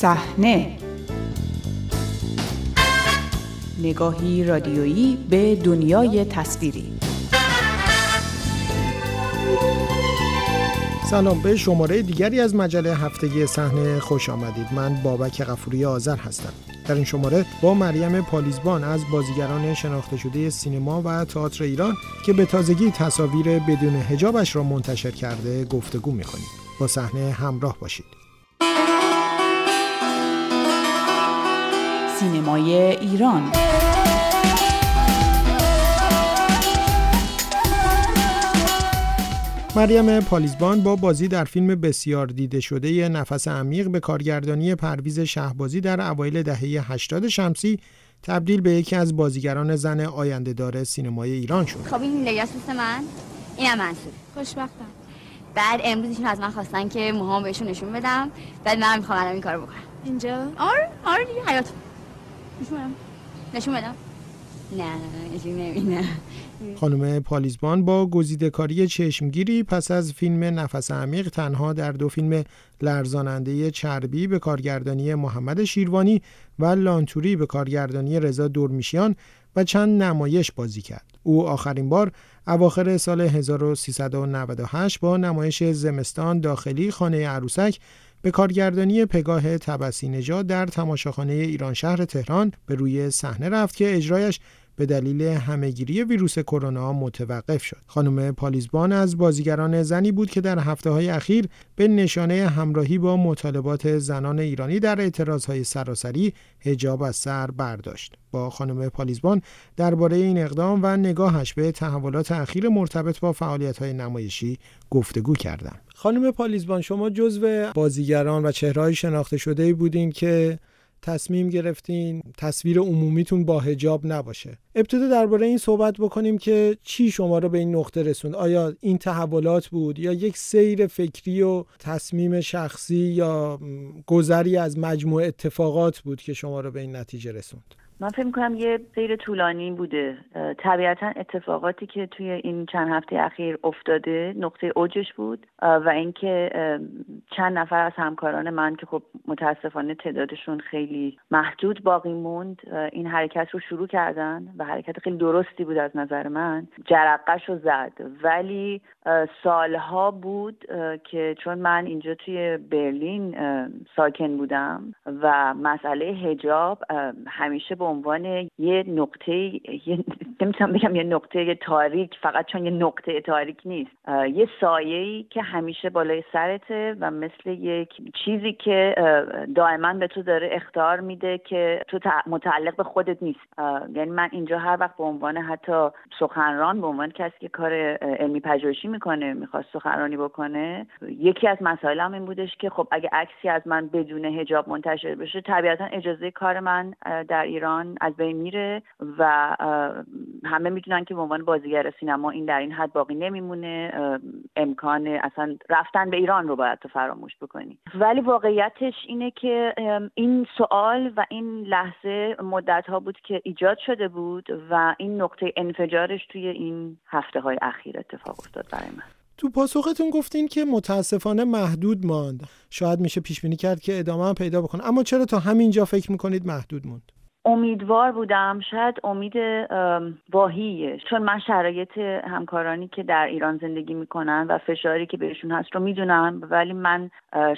صحنه. نگاهی رادیویی به دنیای تصویری. سلام به شماره دیگری از مجله هفتگی صحنه خوش آمدید. من بابک غفوری آذر هستم. در این شماره با مریم پالیزبان از بازیگران شناخته شده سینما و تئاتر ایران که به تازگی تصاویر بدون هجابش را منتشر کرده گفتگو می‌کنیم. با صحنه همراه باشید. سینمای ایران. مریم پالیزبان با بازی در فیلم بسیار دیده شده نفس عمیق به کارگردانی پرویز شهبازی در اوایل دهه 80 شمسی تبدیل به یکی از بازیگران زن آینده دار سینمای ایران شد. خب این لیاس من. اینم منصور. خوشبختم. بعد امروز ایشون از من خواستن که موهام بهشون نشون بدم. بعد من می‌خوام الان این کارو بکنم. اینجا؟ آره آره دیگه حیات نه نمیدم خانم پالیزبان با گزیدهکاری چشمگیری پس از فیلم نفس عمیق تنها در دو فیلم لرزاننده چربی به کارگردانی محمد شیروانی و لانتوری به کارگردانی رضا دورمیشیان و چند نمایش بازی کرد. او آخرین بار اواخر سال 1398 با نمایش زمستان داخلی خانه عروسک به کارگردانی پگاه تبسی نژاد در تماشاخانه ایران شهر تهران به روی صحنه رفت که اجرایش به دلیل همهگیری ویروس کرونا متوقف شد. خانم پالیزبان از بازیگران زنی بود که در هفته های اخیر به نشانه همراهی با مطالبات زنان ایرانی در اعتراضهای سراسری هجاب از سر برداشت. با خانم پالیزبان درباره این اقدام و نگاهش به تحولات اخیر مرتبط با فعالیت‌های نمایشی گفتگو کردم. خانم پالیزبان شما جزو بازیگران و چهرههای شناخته شده بودین که تصمیم گرفتین تصویر عمومیتون با هجاب نباشه. ابتدا درباره این صحبت بکنیم که چی شما رو به این نقطه رسوند. آیا این تحولات بود یا یک سیر فکری و تصمیم شخصی یا گذری از مجموع اتفاقات بود که شما رو به این نتیجه رسوند؟ من فکر می‌کنم یه سیر طولانی بوده. طبیعتا اتفاقاتی که توی این چند هفته اخیر افتاده نقطه اوجش بود. و اینکه چند نفر از همکاران من که خب متاسفانه تعدادشون خیلی محدود باقی موند این حرکت رو شروع کردن و حرکت خیلی درستی بود از نظر من جرقش رو زد. ولی سالها بود که چون من اینجا توی برلین ساکن بودم و مسئله هجاب همیشه به عنوان یه نقطه یه نمی‌تونم بگم یه نقطه تاریک فقط چون یه نقطه تاریک نیست. یه سایه‌ای که همیشه بالای سرته و مثل یک چیزی که دائما به تو داره اختار میده که تو متعلق به خودت نیست. یعنی من اینجا هر وقت به عنوان حتی سخنران به عنوان کسی که کار علمی پژوهشی می‌کنه می‌خواست سخنرانی بکنه یکی از مسائلم این بودش که خب اگه عکسی از من بدون هجاب منتشر بشه طبیعتا اجازه کار من در ایران از بین میره و همه می‌دونن که به عنوان بازیگر سینما این در این حد باقی نمیمونه. امکان اصلا رفتن به ایران رو باید تو فراموش بکنی. ولی واقعیتش اینه که این سوال و این لحظه مدت ها بود که ایجاد شده بود و این نقطه انفجارش توی این هفته های اخیر اتفاق افتاد برای من. تو پاسختون گفتین که متاسفانه محدود ماند. شاید میشه پیش بینی کرد که ادامه هم پیدا بکنه. اما چرا تا همینجا فکر می‌کنید محدود موند؟ امیدوار بودم شاید امید واهیه. چون من شرایط همکارانی که در ایران زندگی می‌کنن و فشاری که بهشون هست رو می‌دونم ولی من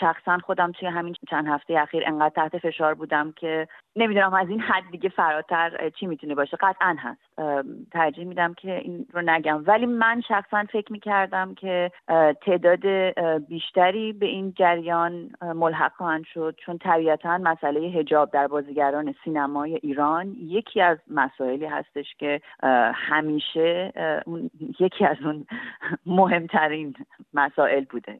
شخصا خودم توی همین چند هفته اخیر انقدر تحت فشار بودم که نمی‌دونم از این حد دیگه فراتر چی می‌تونه باشه. قطعا هست. ترجیح میدم که این رو نگم. ولی من شخصا فکر می‌کردم که تعداد بیشتری به این جریان ملحق خواهند شد. چون طبیعتا مسئله هجاب در بازیگران سینمای ایران یکی از مسائلی هستش که همیشه اون یکی از اون مهمترین مسائل بوده.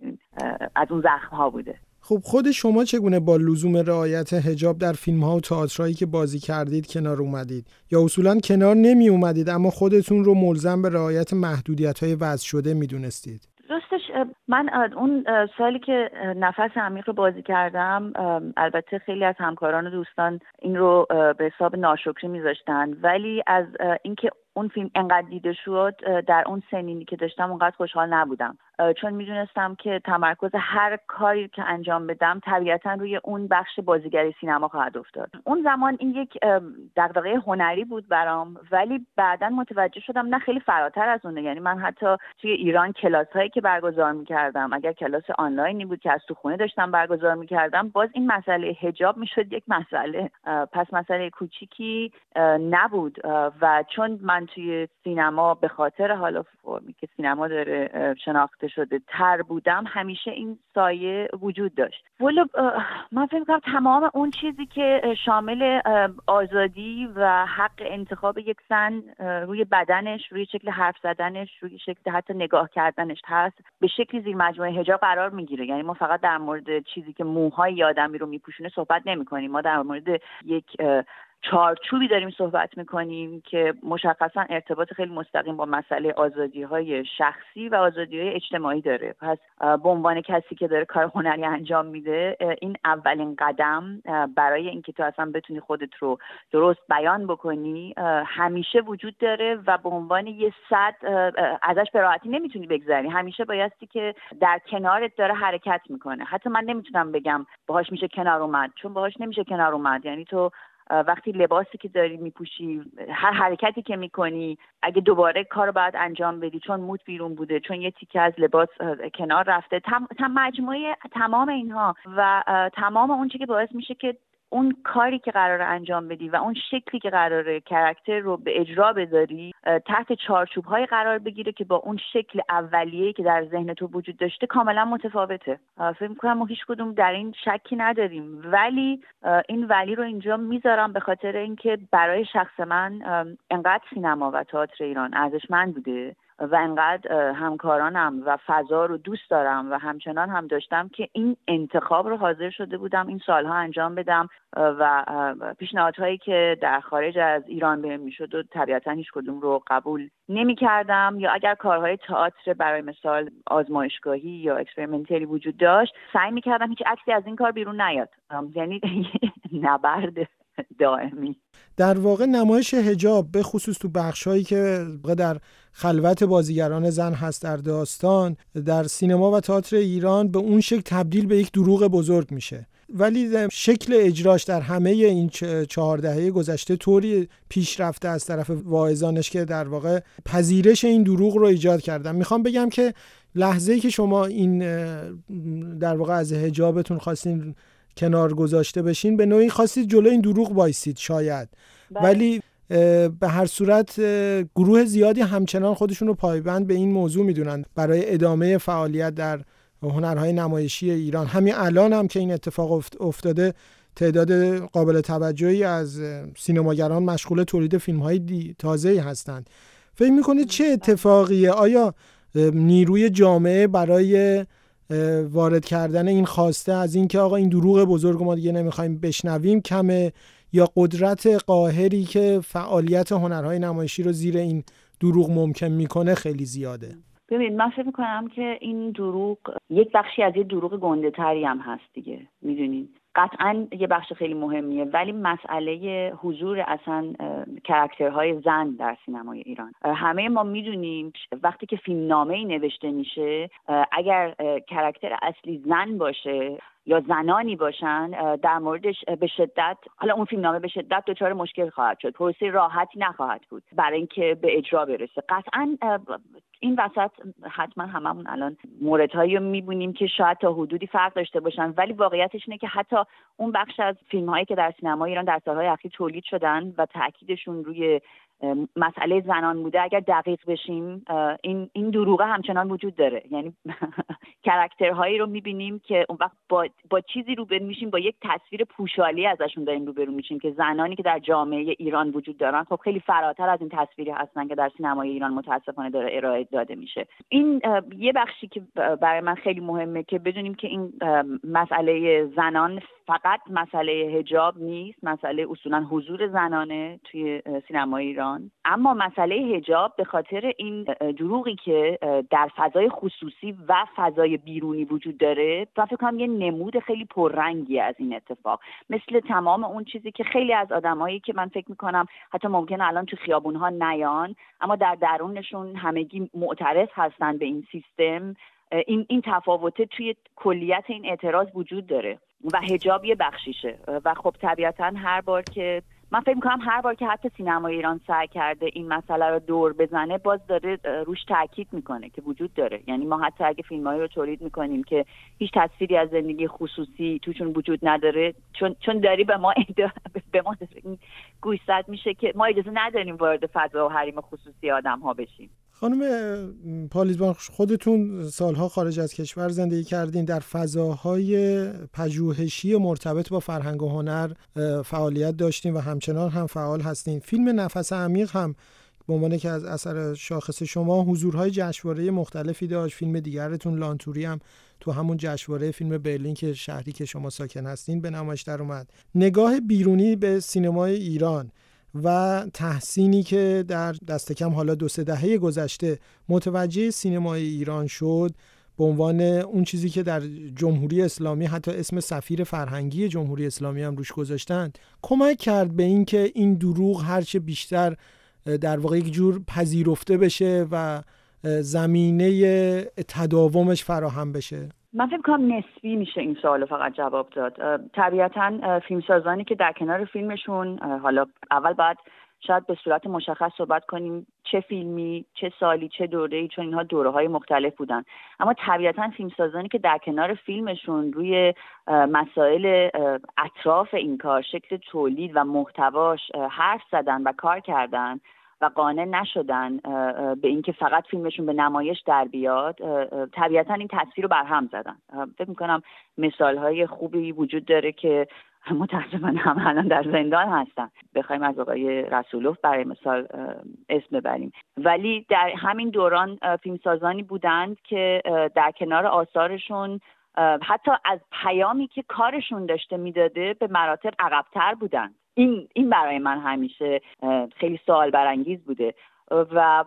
از اون زخم ها بوده. خب خود شما چگونه با لزوم رعایت هجاب در فیلم ها و تئاترایی که بازی کردید کنار اومدید؟ یا اصولا کنار نمی اومدید اما خودتون رو ملزم به رعایت محدودیت های وضع شده می‌دونستید؟ راستش من اون سالی که نفس عمیق رو بازی کردم البته خیلی از همکاران و دوستان این رو به حساب ناشکری میذاشتن. ولی از اینکه اون فیلم انقدر دیده شد در اون سنینی که داشتم اونقدر خوشحال نبودم. چون می‌دونستم که تمرکز هر کاری که انجام بدم طبیعتا روی اون بخش بازیگری سینما خواهد افتاد. اون زمان این یک دغدغه هنری بود برام ولی بعدا متوجه شدم نه خیلی فراتر از اونه. یعنی من حتی توی ایران کلاس هایی که برگزار می‌کردم اگر کلاس آنلاینی بود که از تو خونه داشتم برگزار می‌کردم باز این مسئله هجاب می‌شد یک مسئله. پس مسئله کوچیکی نبود. و چون من توی سینما به خاطر حالا فرمی که سینما داره شناخته شده تر بودم همیشه این سایه وجود داشت. ولی من فکر کنم تمام اون چیزی که شامل آزادی و حق انتخاب یک زن روی بدنش روی شکل حرف زدنش روی شکل حتی نگاه کردنش هست به شکلی زیر مجموعه هجاب قرار می‌گیره. یعنی ما فقط در مورد چیزی که موهای آدمی رو میپوشونه صحبت نمی کنیم ما در مورد یک چارچوبی داریم صحبت می‌کنیم که مشخصا ارتباط خیلی مستقیم با مسئله آزادی های شخصی و آزادی های اجتماعی داره. پس به عنوان کسی که داره کار هنری انجام میده این اولین قدم برای اینکه تو اصلا بتونی خودت رو درست بیان بکنی همیشه وجود داره و به عنوان یه صد ازش به راحتی نمی‌تونی بگذری. همیشه بایستی که در کنارت داره حرکت می‌کنه. حتی من نمی‌تونم بگم باهاش میشه کنار اومد چون باهاش نمیشه کنار اومد. یعنی تو وقتی لباسی که داری میپوشی هر حرکتی که می‌کنی اگه دوباره کار باید انجام بدی چون موت بیرون بوده چون یه تیکه از لباس کنار رفته تم, مجموعه تمام اینها و تمام اون که باعث میشه که اون کاری که قرار انجام بدی و اون شکلی که قراره کرکتر رو به اجرا بذاری تحت چارچوب های قرار بگیره که با اون شکل اولیه که در ذهن تو وجود داشته کاملا متفاوته. فکر می‌کنم ما هیچ کدوم در این شکی نداریم. ولی این ولی رو اینجا می‌ذارم به خاطر اینکه برای شخص من انقدر سینما و تئاتر ایران ارزشمند بوده و انقدر همکارانم و فضا رو دوست دارم و همچنان هم داشتم که این انتخاب رو حاضر شده بودم این سالها انجام بدم و پیشنهادهایی که در خارج از ایران بهم می‌شد و طبیعتا هیچ کدوم رو قبول نمی کردم یا اگر کارهای تئاتر برای مثال آزمایشگاهی یا اکسپریمنتری وجود داشت سعی می کردم هیچ عکسی از این کار بیرون نیاد. یعنی نبرد. دائمی. در واقع نمایش هجاب به خصوص تو بخش هایی که در خلوت بازیگران زن هست در داستان در سینما و تئاتر ایران به اون شکل تبدیل به یک دروغ بزرگ میشه. ولی شکل اجراش در همه این چهار دهه گذشته طوری پیشرفته از طرف واعظانش که در واقع پذیرش این دروغ رو ایجاد کردن. می‌خوام بگم که لحظه ای که شما این در واقع از هجابتون خواستین کنار گذاشته بشین به نوعی خواستید جلو این دروغ وایسید شاید. بله. ولی به هر صورت گروه زیادی همچنان خودشون رو پایبند به این موضوع می‌دونن برای ادامه فعالیت در هنرهای نمایشی ایران. همین الان هم که این اتفاق افتاده تعداد قابل توجهی از سینماگران مشغول تولید فیلم های تازه هستند. فکر می‌کنید چه اتفاقیه؟ آیا نیروی جامعه برای وارد کردن این خواسته از اینکه آقا این دروغ بزرگ ما دیگه نمی‌خوایم بشنویم کمه یا قدرت قاهری که فعالیت هنرهای نمایشی رو زیر این دروغ ممکن می‌کنه خیلی زیاده. ببینید من فکر می‌کنم که این دروغ یک بخشی از یه دروغ گنده تری هم هست دیگه می‌دونید قطعا یه بخش خیلی مهمیه ولی مسئله حضور اصلا character های زن در سینمای ایران. همه ما می‌دونیم وقتی که فیلم نامه ای نوشته میشه اگر character اصلی زن باشه یا زنانی باشن در موردش به شدت حالا اون فیلم نامه به شدت دچار مشکل خواهد شد. پروسه راحتی نخواهد بود برای اینکه به اجرا برسه. قطعا این وسط حتما هممون الان موردهایی رو می‌بینیم که شاید تا حدودی فرق داشته باشن ولی واقعیتش اینه که حتی اون بخش از فیلم هایی که در سینما ایران در سالهای اخیر تولید شدن و تاکیدشون روی مسئله زنان بوده. اگر دقیق بشیم این این دروغه همچنان وجود داره. یعنی کرکترهایی رو می‌بینیم که اون وقت با, با چیزی روبرو میشیم با یک تصویر پوشالی ازشون داریم روبرو میشیم که زنانی که در جامعه ایران وجود دارن. خب خیلی فراتر از این تصویری هستن که در سینمای ایران متاسفانه داره ارائه داده میشه. این یه بخشی که برای من خیلی مهمه که بدونیم که این مسئله زنان فقط مسئله هجاب نیست مسئله اصولا حضور زنانه توی سینمای ایران. اما مسئله هجاب به خاطر این دروغی که در فضای خصوصی و فضای بیرونی وجود داره و فکر کنم یه نمود خیلی پررنگی از این اتفاق. مثل تمام اون چیزی که خیلی از آدمایی که من فکر می‌کنم حتی ممکنه الان تو خیابون ها نیان اما در درونشون همگی معترض هستن به این سیستم این این تفاوته توی کلیت این اعتراض وجود داره. و هجاب یه بخشیشه. و خب طبیعتا هر بار که من فکر می‌کنم هر بار که حتی سینمای ایران سعی کرده این مسئله رو دور بزنه باز داره روش تاکید می‌کنه که وجود داره. یعنی ما حتی اگه فیلمایی رو تولید می‌کنیم که هیچ تصویری از زندگی خصوصی توشون وجود نداره چون چون داری به ما به ما گوشزد میشه که ما اجازه نداریم وارد فضا و حریم خصوصی آدم ها بشیم. خانم پالیزبان خودتون سالها خارج از کشور زندگی کردین در فضاهای پژوهشی مرتبط با فرهنگ و هنر فعالیت داشتین و همچنان هم فعال هستین. فیلم نفس عمیق هم به عنوان که از اثر شاخص شما حضورهای جشنواره مختلفی داشت. فیلم دیگرتون لانتوری هم تو همون جشنواره فیلم برلین که شهری که شما ساکن هستین به نمایش در اومد. نگاه بیرونی به سینمای ایران. و تحسینی که در دست کم حالا دو سه دهه گذشته متوجه سینمای ایران شد به عنوان اون چیزی که در جمهوری اسلامی حتی اسم سفیر فرهنگی جمهوری اسلامی هم روش گذاشتند کمک کرد به اینکه این دروغ هرچه بیشتر در واقع یک جور پذیرفته بشه و زمینه تداومش فراهم بشه. من فکر کنم نسبی میشه این سوال فقط جواب داد. طبیعتا فیلمسازانی که در کنار فیلمشون حالا اول باید شاید به صورت مشخص صحبت کنیم چه فیلمی چه سالی چه دوره ای چون اینها دوره های مختلف بودن. اما طبیعتا فیلمسازانی که در کنار فیلمشون روی مسائل اطراف این کار شکل تولید و محتواش حرف زدن و کار کردن و قانع نشدن به اینکه فقط فیلمشون به نمایش در بیاد طبیعتا این تصویر رو برهم زدن. فکر می‌کنم مثال های خوبی وجود داره که متاسفانه هم الان در زندان هستن. بخوایم از آقای رسولوف برای مثال اسم ببریم. ولی در همین دوران فیلمسازانی بودند که در کنار آثارشون حتی از پیامی که کارشون داشته می‌داده به مراتب عقبتر بودند. این این برای من همیشه خیلی سوال برانگیز بوده. و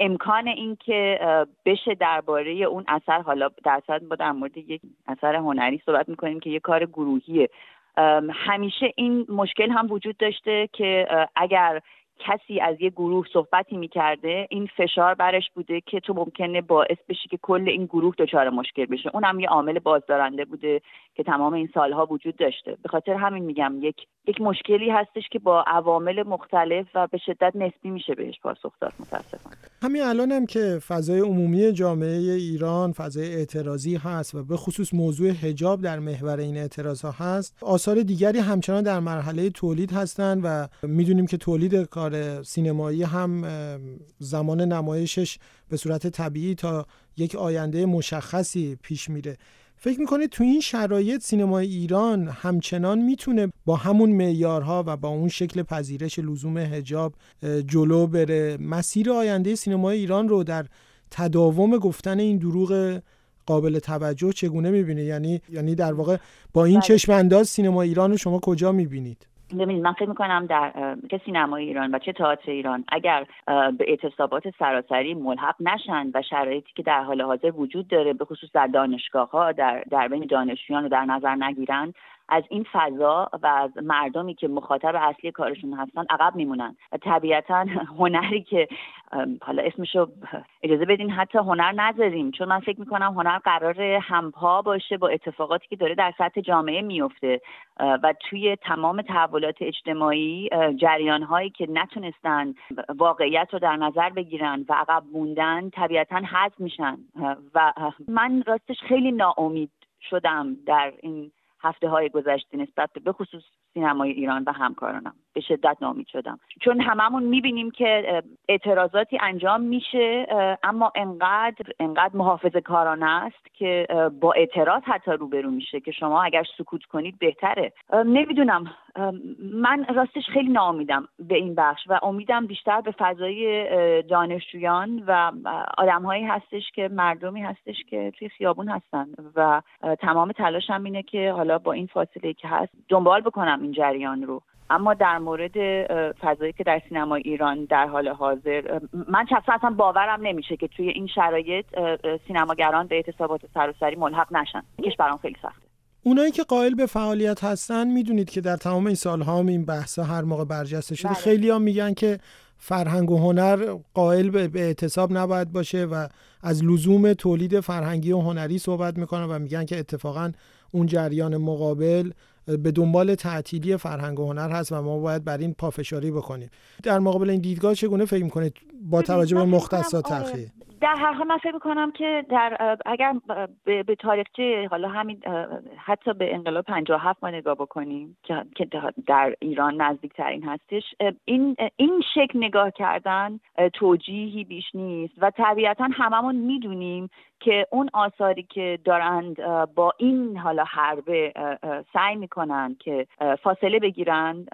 امکان اینکه بشه درباره اون اثر حالا در ما در مورد یک اثر هنری صحبت می‌کنیم که یک کار گروهیه. همیشه این مشکل هم وجود داشته که اگر کسی از یه گروه صحبتی می‌کرده این فشار برش بوده که تو ممکنه باعث بشی که کل این گروه دچار مشکل بشه. هم یه عامل بازدارنده بوده که تمام این سالها وجود داشته. به خاطر همین میگم یک یک مشکلی هستش که با عوامل مختلف و به شدت نسبی میشه بهش پاسخ داد متاسفانه. همین الان هم که فضای عمومی جامعه ایران فضای اعتراضی هست و به خصوص موضوع حجاب در محور این اعتراض ها هست آثار دیگری همچنان در مرحله تولید هستند و می‌دونیم که تولید کار سینمایی هم زمان نمایشش به صورت طبیعی تا یک آینده مشخصی پیش میره. فکر می‌کنه تو این شرایط سینمای ایران همچنان می‌تونه با همون معیارها و با اون شکل پذیرش لزوم هجاب جلو بره؟ مسیر آینده سینمای ایران رو در تداوم گفتن این دروغ قابل توجه چگونه می‌بینه یعنی یعنی در واقع با این بله. چشم انداز سینما ایران رو شما کجا می‌بینید؟ ببینید من فکر می‌کنم در چه سینمای ایران و چه تئاتر ایران اگر به اعتصابات سراسری ملحق نشن و شرایطی که در حال حاضر وجود داره به خصوص در دانشگاه ها در در بین دانشجویان رو در نظر نگیرن از این فضا و از مردمی که مخاطب اصلی کارشون هستن عقب میمونن. طبیعتا هنری که حالا اسمشو اجازه بدین حتی هنر نذاریم. چون من فکر می‌کنم هنر قرار همپا باشه با اتفاقاتی که داره در سطح جامعه میفته و توی تمام تحولات اجتماعی جریان هایی که نتونستن واقعیت رو در نظر بگیرن و عقب موندن طبیعتا حذف میشن. و من راستش خیلی ناامید شدم در این هفته های گذشته نسبت به خصوص سینمای ایران و همکارانم. به شدت نامید شدم. چون هممون می‌بینیم که اعتراضاتی انجام میشه اما انقدر انقدر محافظ کارانه است که با اعتراض حتی روبرو میشه که شما اگر سکوت کنید بهتره. نمی‌دونم من راستش خیلی ناامیدم به این بخش و امیدم بیشتر به فضای دانشجویان و آدمهایی هستش که مردمی هستش که توی خیابون هستن و تمام تلاشم اینه که حالا با این فاصله که هست دنبال بکنم این جریان رو. اما در مورد فضایی که در سینما ایران در حال حاضر من شخصا اصلا باورم نمیشه که توی این شرایط سینماگران به اعتصابات سراسری ملحق نشن اینش برام خیلی سخته اونایی که قائل به فعالیت هستن می‌دونید که در تمام این سالها هم این بحثا هر موقع برجسته شده بله. خیلی هم میگن که فرهنگ و هنر قائل به اعتصاب نباید باشه و از لزوم تولید فرهنگی و هنری صحبت می‌کنن و میگن که اتفاقا اون جریان مقابل به دنبال تعطیلی فرهنگ و هنر هست و ما باید بر این پافشاری بکنیم در مقابل این دیدگاه چگونه فکر می‌کنید با توجه به مختصات آره. تأخیر در هر حال من فکر می‌کنم که در اگر به, تاریخچه حالا همین حتی به انقلاب 57 ما نگاه بکنیم که در ایران نزدیک ترین هستش این این شکل نگاه کردن توجیهی بیش نیست و طبیعتا هممون می‌دونیم که اون آثاری که دارند با این حالا حربه سعی می‌کنن که فاصله بگیرن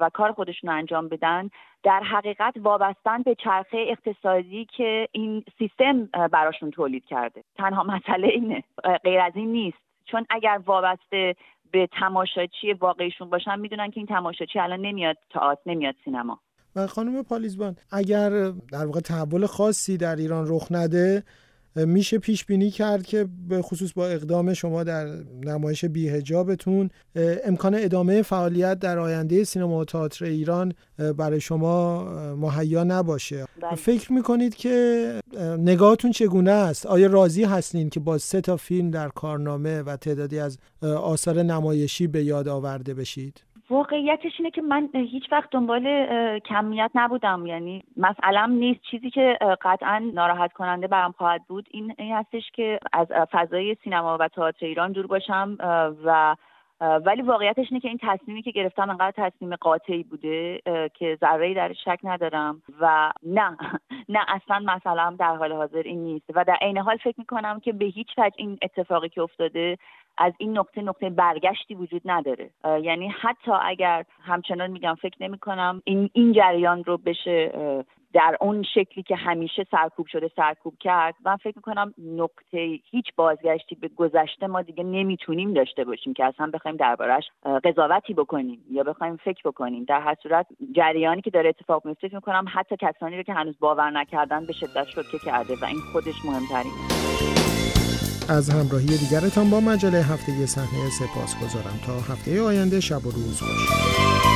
و کار خودشون انجام بدن در حقیقت وابستن به چرخه اقتصادی که این سیستم براشون تولید کرده. تنها مسئله اینه غیر از این نیست. چون اگر وابسته به تماشاچی واقعیشون باشن می‌دونن که این تماشاچی الان نمیاد تئاتر نمیاد سینما. و خانم پالیزبان اگر در واقع تحول خاصی در ایران رخ نده میشه پیش بینی کرد که به خصوص با اقدام شما در نمایش بیهجابتون امکان ادامه فعالیت در آینده سینما و تئاتر ایران برای شما مهیا نباشه. بله. فکر می‌کنید که نگاهتون چگونه است؟ آیا راضی هستین که با سه تا فیلم در کارنامه و تعدادی از آثار نمایشی به یاد آورده بشید؟ واقعیتش اینه که من هیچ وقت دنبال کمیت نبودم. یعنی مسئلم نیست. چیزی که قطعا ناراحت کننده برام خواهد بود این, این هستش که از فضای سینما و تئاتر ایران دور باشم و ولی واقعیتش اینه که این تصمیمی که گرفتم انقدر تصمیم قاطعی بوده که ذره در شک ندارم و نه نه اصلا مثلا در حال حاضر این نیست. و در عین حال فکر می‌کنم که به هیچ وجه این اتفاقی که افتاده از این نقطه نقطه برگشتی وجود نداره. یعنی حتی اگر همچنان میگم فکر نمی کنم این این جریان رو بشه در اون شکلی که همیشه سرکوب شده سرکوب کرد من فکر می‌کنم نقطه هیچ بازگشتی به گذشته ما دیگه نمی‌تونیم داشته باشیم که اصلا بخوایم دربارش قضاوتی بکنیم یا بخوایم فکر بکنیم. در هر صورت جریانی که داره اتفاق میفته فکر می‌کنم حتی کسانی رو که هنوز باور نکردن به شدت شوکه کرده و این خودش مهمترین. از همراهی دیگرتان با مجله هفته صحنه سپاس گذارم تا هفته آینده شب و روز باشید